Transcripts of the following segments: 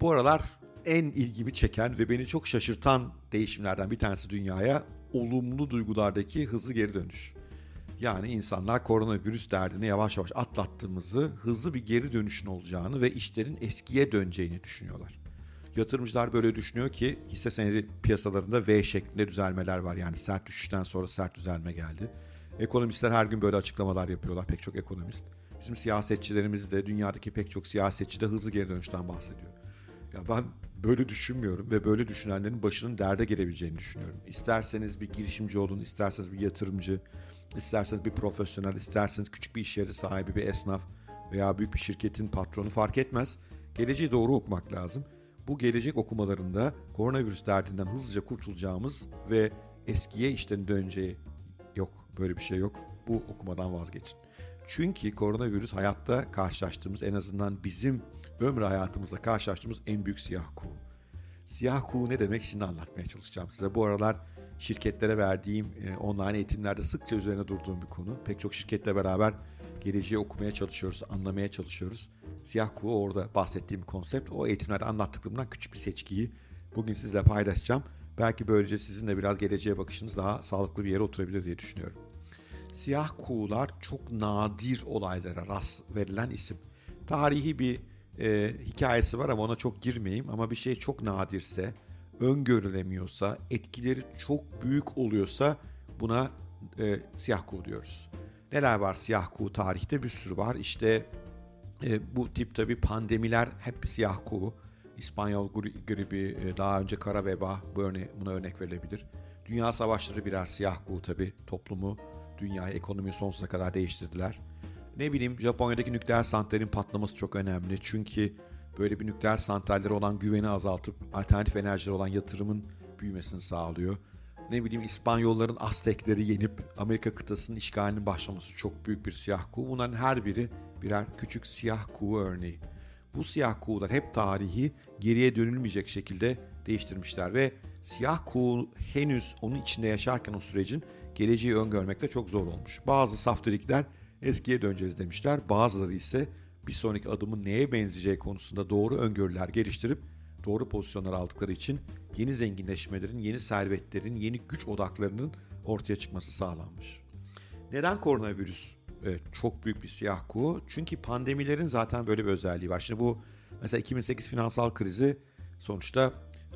Bu aralar en ilgimi çeken ve beni çok şaşırtan değişimlerden bir tanesi dünyaya olumlu duygulardaki hızlı geri dönüş. Yani insanlar koronavirüs derdini yavaş yavaş atlattığımızı, hızlı bir geri dönüşün olacağını ve işlerin eskiye döneceğini düşünüyorlar. Yatırımcılar böyle düşünüyor ki hisse senedi piyasalarında V şeklinde düzelmeler var. Yani sert düşüşten sonra sert düzelme geldi. Ekonomistler her gün böyle açıklamalar yapıyorlar pek çok ekonomist. Bizim siyasetçilerimiz de dünyadaki pek çok siyasetçi de hızlı geri dönüşten bahsediyor. Ya ben böyle düşünmüyorum ve böyle düşünenlerin başının derde gelebileceğini düşünüyorum. İsterseniz bir girişimci olun, isterseniz bir yatırımcı, isterseniz bir profesyonel, isterseniz küçük bir iş yeri sahibi, bir esnaf veya büyük bir şirketin patronu fark etmez. Geleceği doğru okumak lazım. Bu gelecek okumalarında koronavirüs derdinden hızlıca kurtulacağımız ve eskiye işten döneceği yok. Böyle bir şey yok. Bu okumadan vazgeçin. Çünkü koronavirüs hayatta karşılaştığımız en azından bizim ömrü hayatımızda karşılaştığımız en büyük siyah kuğu. Siyah kuğu ne demek şimdi anlatmaya çalışacağım size. Bu aralar şirketlere verdiğim e, online eğitimlerde sıkça üzerine durduğum bir konu. Pek çok şirketle beraber geleceği okumaya çalışıyoruz, anlamaya çalışıyoruz. Siyah kuğu orada bahsettiğim konsept. O eğitimlerde anlattıklarımdan küçük bir seçkiyi bugün sizle paylaşacağım. Belki böylece sizin de biraz geleceğe bakışınız daha sağlıklı bir yere oturabilir diye düşünüyorum. Siyah kuğular çok nadir olaylara rast verilen isim. Tarihi bir e, hikayesi var ama ona çok girmeyeyim. Ama bir şey çok nadirse, öngörülemiyorsa, etkileri çok büyük oluyorsa buna e, siyah kuğu diyoruz. Neler var siyah kuğu tarihte bir sürü var. İşte e, bu tip tabi pandemiler hep siyah kuğu. İspanyol gribi, e, daha önce kara veba bu örne buna örnek verilebilir. Dünya savaşları birer siyah kuğu tabi toplumu, dünyayı, ekonomiyi sonsuza kadar değiştirdiler. Ne bileyim Japonya'daki nükleer santralin patlaması çok önemli. Çünkü böyle bir nükleer santrallere olan güveni azaltıp alternatif enerjilere olan yatırımın büyümesini sağlıyor. Ne bileyim İspanyolların Aztekleri yenip Amerika kıtasının işgalinin başlaması çok büyük bir siyah kuğu. Bunların her biri birer küçük siyah kuğu örneği. Bu siyah kuğular hep tarihi geriye dönülmeyecek şekilde değiştirmişler ve siyah kuğu henüz onun içinde yaşarken o sürecin geleceği öngörmekte çok zor olmuş. Bazı saftirikler eskiye döneceğiz demişler. Bazıları ise bir sonraki adımın neye benzeyeceği konusunda doğru öngörüler geliştirip doğru pozisyonlar aldıkları için yeni zenginleşmelerin, yeni servetlerin, yeni güç odaklarının ortaya çıkması sağlanmış. Neden koronavirüs e, çok büyük bir siyah kuğu? Çünkü pandemilerin zaten böyle bir özelliği var. Şimdi bu mesela 2008 finansal krizi sonuçta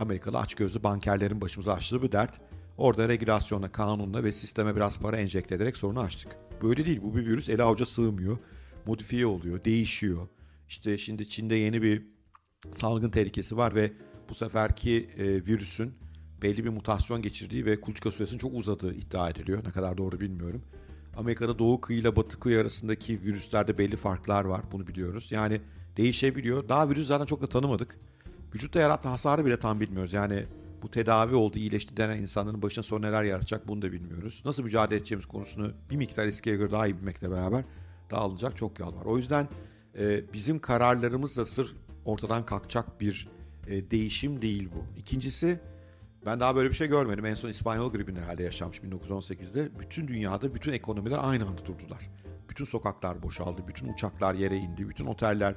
Amerikalı açgözlü bankerlerin başımıza açtığı bir dert. Orada regülasyonla, kanunla ve sisteme biraz para enjekte ederek sorunu açtık. Böyle değil. Bu bir virüs ele avuca sığmıyor. Modifiye oluyor, değişiyor. İşte şimdi Çin'de yeni bir salgın tehlikesi var ve bu seferki e, virüsün belli bir mutasyon geçirdiği ve kuluçka süresinin çok uzadığı iddia ediliyor. Ne kadar doğru bilmiyorum. Amerika'da doğu kıyı ile batı kıyı arasındaki virüslerde belli farklar var. Bunu biliyoruz. Yani değişebiliyor. Daha virüs zaten çok da tanımadık. Vücutta yarattığı hasarı bile tam bilmiyoruz. Yani bu tedavi oldu, iyileşti denen insanların başına sonra neler yaratacak bunu da bilmiyoruz. Nasıl mücadele edeceğimiz konusunu bir miktar eskiye göre daha iyi bilmekle beraber dağılacak çok yol var. O yüzden e, bizim kararlarımızla sır ortadan kalkacak bir e, değişim değil bu. İkincisi ben daha böyle bir şey görmedim. En son İspanyol gribinde herhalde yaşanmış 1918'de. Bütün dünyada bütün ekonomiler aynı anda durdular. Bütün sokaklar boşaldı, bütün uçaklar yere indi, bütün oteller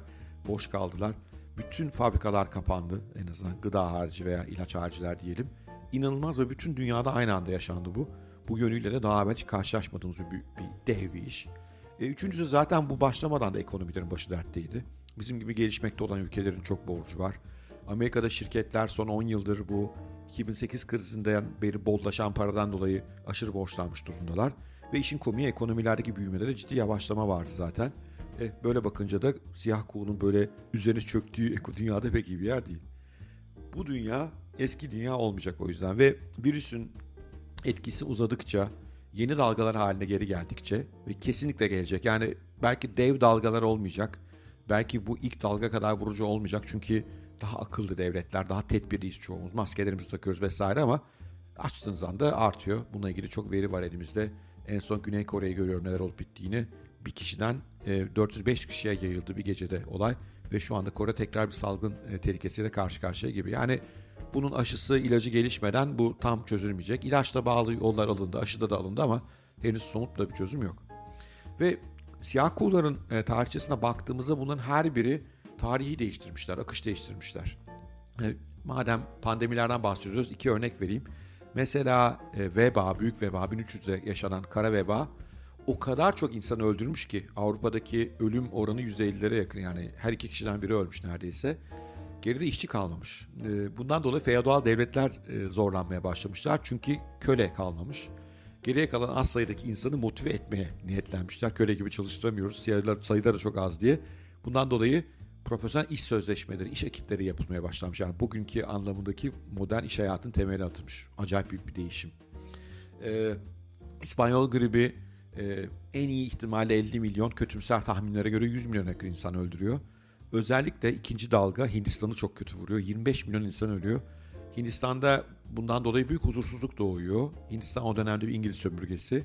boş kaldılar. Bütün fabrikalar kapandı en azından gıda harici veya ilaç hariciler diyelim. İnanılmaz ve bütün dünyada aynı anda yaşandı bu. Bu yönüyle de daha hiç karşılaşmadığımız bir, bir, bir dev bir iş. E, üçüncüsü zaten bu başlamadan da ekonomilerin başı dertteydi. Bizim gibi gelişmekte olan ülkelerin çok borcu var. Amerika'da şirketler son 10 yıldır bu 2008 krizinden beri bollaşan paradan dolayı aşırı borçlanmış durumdalar. Ve işin komiği ekonomilerdeki büyümede de ciddi yavaşlama vardı zaten. E, böyle bakınca da siyah kuğunun böyle üzerine çöktüğü dünyada pek iyi bir yer değil. Bu dünya eski dünya olmayacak o yüzden ve virüsün etkisi uzadıkça yeni dalgalar haline geri geldikçe ve kesinlikle gelecek. Yani belki dev dalgalar olmayacak. Belki bu ilk dalga kadar vurucu olmayacak çünkü daha akıllı devletler, daha tedbirliyiz çoğumuz. Maskelerimizi takıyoruz vesaire ama açtığınız anda artıyor. Bununla ilgili çok veri var elimizde. En son Güney Kore'yi görüyorum neler olup bittiğini. Bir kişiden 405 e, kişiye yayıldı bir gecede olay ve şu anda Kore tekrar bir salgın e, tehlikesiyle karşı karşıya gibi. Yani bunun aşısı, ilacı gelişmeden bu tam çözülmeyecek. İlaçla bağlı yollar alındı, aşıda da alındı ama henüz somut da bir çözüm yok. Ve siyah kuğuların e, tarihçesine baktığımızda bunların her biri tarihi değiştirmişler, akış değiştirmişler. Madem pandemilerden bahsediyoruz iki örnek vereyim. Mesela e, veba, büyük veba 1300'de yaşanan kara veba o kadar çok insanı öldürmüş ki Avrupa'daki ölüm oranı %50'lere yakın yani her iki kişiden biri ölmüş neredeyse. Geride işçi kalmamış. E, bundan dolayı feodal devletler e, zorlanmaya başlamışlar çünkü köle kalmamış. Geriye kalan az sayıdaki insanı motive etmeye niyetlenmişler. Köle gibi çalıştıramıyoruz, sayılar, sayıları çok az diye. Bundan dolayı profesyonel iş sözleşmeleri, iş ekipleri yapılmaya başlamış. Yani bugünkü anlamındaki modern iş hayatının temeli atılmış. Acayip büyük bir değişim. Ee, İspanyol gribi e, en iyi ihtimalle 50 milyon, kötümser tahminlere göre 100 milyon yakın insan öldürüyor. Özellikle ikinci dalga Hindistan'ı çok kötü vuruyor. 25 milyon insan ölüyor. Hindistan'da bundan dolayı büyük huzursuzluk doğuyor. Hindistan o dönemde bir İngiliz sömürgesi.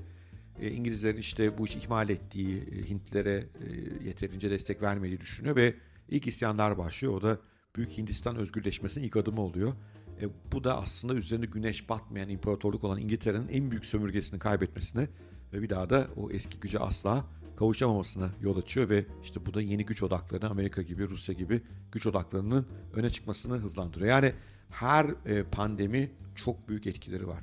E, İngilizlerin işte bu işi ihmal ettiği, e, Hintlere e, yeterince destek vermediği düşünüyor ve ilk isyanlar başlıyor. O da Büyük Hindistan özgürleşmesinin ilk adımı oluyor. E, bu da aslında üzerinde güneş batmayan imparatorluk olan İngiltere'nin en büyük sömürgesini kaybetmesine ve bir daha da o eski güce asla kavuşamamasına yol açıyor ve işte bu da yeni güç odaklarını Amerika gibi, Rusya gibi güç odaklarının öne çıkmasını hızlandırıyor. Yani her e, pandemi çok büyük etkileri var.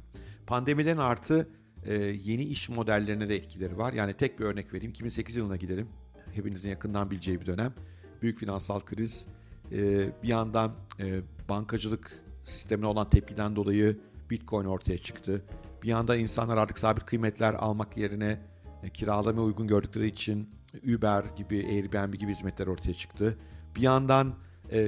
Pandemilerin artı e, yeni iş modellerine de etkileri var. Yani tek bir örnek vereyim. 2008 yılına gidelim. Hepinizin yakından bileceği bir dönem. Büyük finansal kriz. E, bir yandan e, bankacılık sistemine olan tepkiden dolayı Bitcoin ortaya çıktı. Bir yandan insanlar artık sabit kıymetler almak yerine e, kiralama uygun gördükleri için Uber gibi, Airbnb gibi hizmetler ortaya çıktı. Bir yandan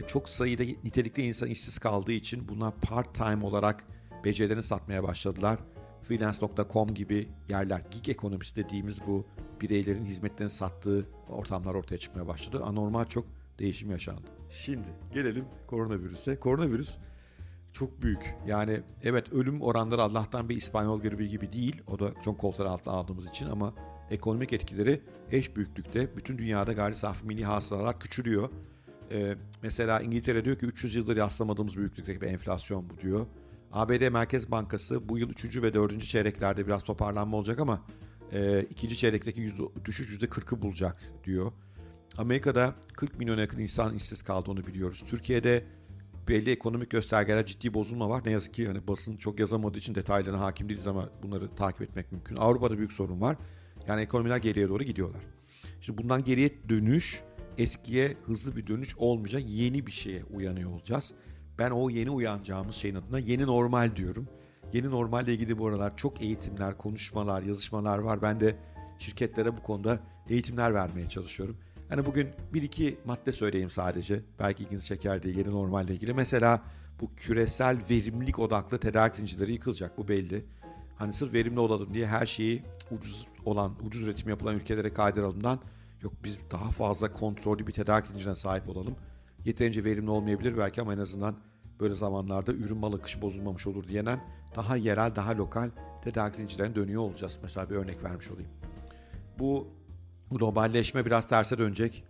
çok sayıda nitelikli insan işsiz kaldığı için buna part time olarak becerilerini satmaya başladılar. Freelance.com gibi yerler, gig ekonomisi dediğimiz bu bireylerin hizmetlerini sattığı ortamlar ortaya çıkmaya başladı. Anormal çok değişim yaşandı. Şimdi gelelim koronavirüse. Koronavirüs çok büyük. Yani evet ölüm oranları Allah'tan bir İspanyol gribi gibi değil. O da çok kolları altına aldığımız için ama ekonomik etkileri eş büyüklükte. Bütün dünyada gayri safi milli hasılalar küçülüyor. Ee, mesela İngiltere diyor ki 300 yıldır rastlamadığımız büyüklükteki bir enflasyon bu diyor. ABD Merkez Bankası bu yıl 3. ve 4. çeyreklerde biraz toparlanma olacak ama e, ikinci çeyrekteki yüzde, düşüş %40'ı bulacak diyor. Amerika'da 40 milyon yakın insan işsiz kaldı onu biliyoruz. Türkiye'de belli ekonomik göstergeler ciddi bozulma var. Ne yazık ki yani basın çok yazamadığı için detaylarına hakim değiliz ama bunları takip etmek mümkün. Avrupa'da büyük sorun var. Yani ekonomiler geriye doğru gidiyorlar. Şimdi bundan geriye dönüş eskiye hızlı bir dönüş olmayacak. Yeni bir şeye uyanıyor olacağız. Ben o yeni uyanacağımız şeyin adına yeni normal diyorum. Yeni normalle ilgili bu aralar çok eğitimler, konuşmalar, yazışmalar var. Ben de şirketlere bu konuda eğitimler vermeye çalışıyorum. Hani bugün bir iki madde söyleyeyim sadece. Belki ilginizi çeker diye yeni normalle ilgili. Mesela bu küresel verimlilik odaklı tedarik zincirleri yıkılacak. Bu belli. Hani sırf verimli olalım diye her şeyi ucuz olan, ucuz üretim yapılan ülkelere kaydıralımdan yok biz daha fazla kontrollü bir tedarik zincirine sahip olalım. Yeterince verimli olmayabilir belki ama en azından böyle zamanlarda ürün mal akışı bozulmamış olur diyenen daha yerel, daha lokal tedarik zincirlerine dönüyor olacağız. Mesela bir örnek vermiş olayım. Bu globalleşme biraz terse dönecek.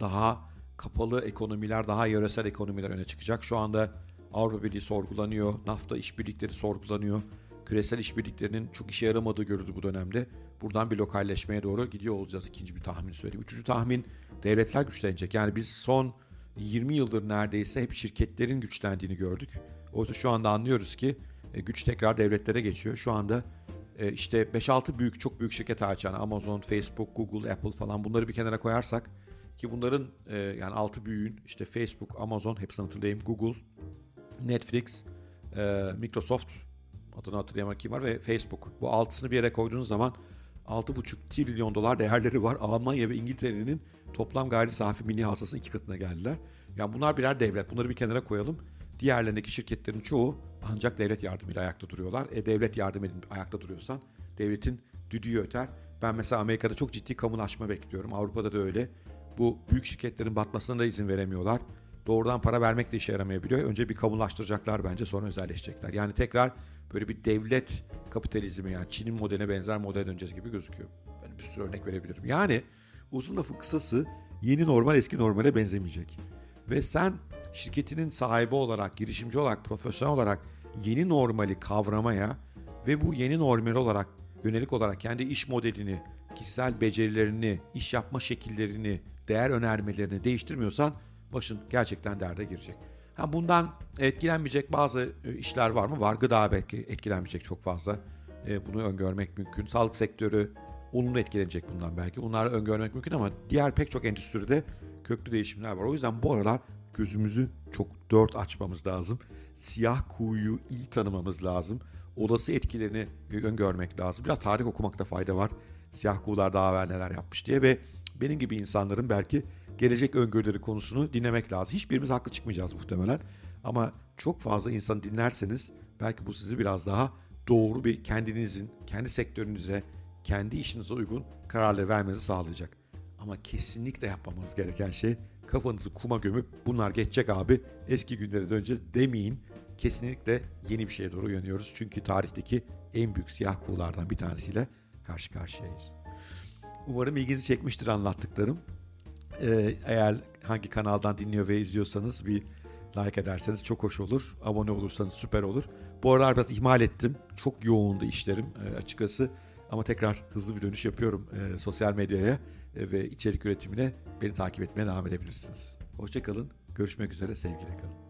Daha kapalı ekonomiler, daha yöresel ekonomiler öne çıkacak. Şu anda Avrupa Birliği sorgulanıyor, NAFTA işbirlikleri sorgulanıyor. Küresel işbirliklerinin çok işe yaramadığı görüldü bu dönemde. Buradan bir lokalleşmeye doğru gidiyor olacağız. İkinci bir tahmin söyleyeyim. Üçüncü tahmin devletler güçlenecek. Yani biz son 20 yıldır neredeyse hep şirketlerin güçlendiğini gördük. Oysa şu anda anlıyoruz ki e, güç tekrar devletlere geçiyor. Şu anda e, işte 5-6 büyük çok büyük şirket yani Amazon, Facebook, Google, Apple falan bunları bir kenara koyarsak ki bunların e, yani 6 büyüğün işte Facebook, Amazon hepsini hatırlayayım, Google, Netflix, Microsoft adını hatırlayamadım kim var ve Facebook. Bu altısını bir yere koyduğunuz zaman 6,5 trilyon dolar değerleri var. Almanya ve İngiltere'nin toplam gayri safi milli hasılasının iki katına geldiler. Yani bunlar birer devlet. Bunları bir kenara koyalım. Diğerlerindeki şirketlerin çoğu ancak devlet yardımıyla ayakta duruyorlar. E devlet yardım edin ayakta duruyorsan devletin düdüğü öter. Ben mesela Amerika'da çok ciddi kamulaşma bekliyorum. Avrupa'da da öyle. Bu büyük şirketlerin batmasına da izin veremiyorlar. Doğrudan para vermek de işe yaramayabiliyor. Önce bir kamulaştıracaklar bence sonra özelleşecekler. Yani tekrar böyle bir devlet kapitalizmi yani Çin'in modeline benzer model döneceğiz gibi gözüküyor. Ben bir sürü örnek verebilirim. Yani uzun lafın kısası yeni normal eski normale benzemeyecek. Ve sen şirketinin sahibi olarak, girişimci olarak, profesyonel olarak yeni normali kavramaya ve bu yeni normal olarak yönelik olarak kendi iş modelini, kişisel becerilerini, iş yapma şekillerini, değer önermelerini değiştirmiyorsan başın gerçekten derde girecek. Ha bundan etkilenmeyecek bazı e, işler var mı? Var. Gıda belki etkilenmeyecek çok fazla. E, bunu öngörmek mümkün. Sağlık sektörü olumlu etkilenecek bundan belki. Bunları öngörmek mümkün ama diğer pek çok endüstride köklü değişimler var. O yüzden bu aralar gözümüzü çok dört açmamız lazım. Siyah kuğuyu iyi tanımamız lazım. Olası etkilerini öngörmek lazım. Biraz tarih okumakta fayda var. Siyah kuğular daha evvel neler yapmış diye ve benim gibi insanların belki gelecek öngörüleri konusunu dinlemek lazım. Hiçbirimiz haklı çıkmayacağız muhtemelen. Ama çok fazla insan dinlerseniz belki bu sizi biraz daha doğru bir kendinizin, kendi sektörünüze, kendi işinize uygun kararları vermenizi sağlayacak. Ama kesinlikle yapmamanız gereken şey kafanızı kuma gömüp bunlar geçecek abi eski günlere döneceğiz demeyin. Kesinlikle yeni bir şeye doğru uyanıyoruz. Çünkü tarihteki en büyük siyah kuğulardan bir tanesiyle karşı karşıyayız. Umarım ilginizi çekmiştir anlattıklarım. Ee, eğer hangi kanaldan dinliyor ve izliyorsanız bir like ederseniz çok hoş olur. Abone olursanız süper olur. Bu aralar biraz ihmal ettim. Çok yoğundu işlerim e, açıkçası. Ama tekrar hızlı bir dönüş yapıyorum e, sosyal medyaya e, ve içerik üretimine beni takip etmeye devam edebilirsiniz. Hoşçakalın. Görüşmek üzere. Sevgiyle kalın.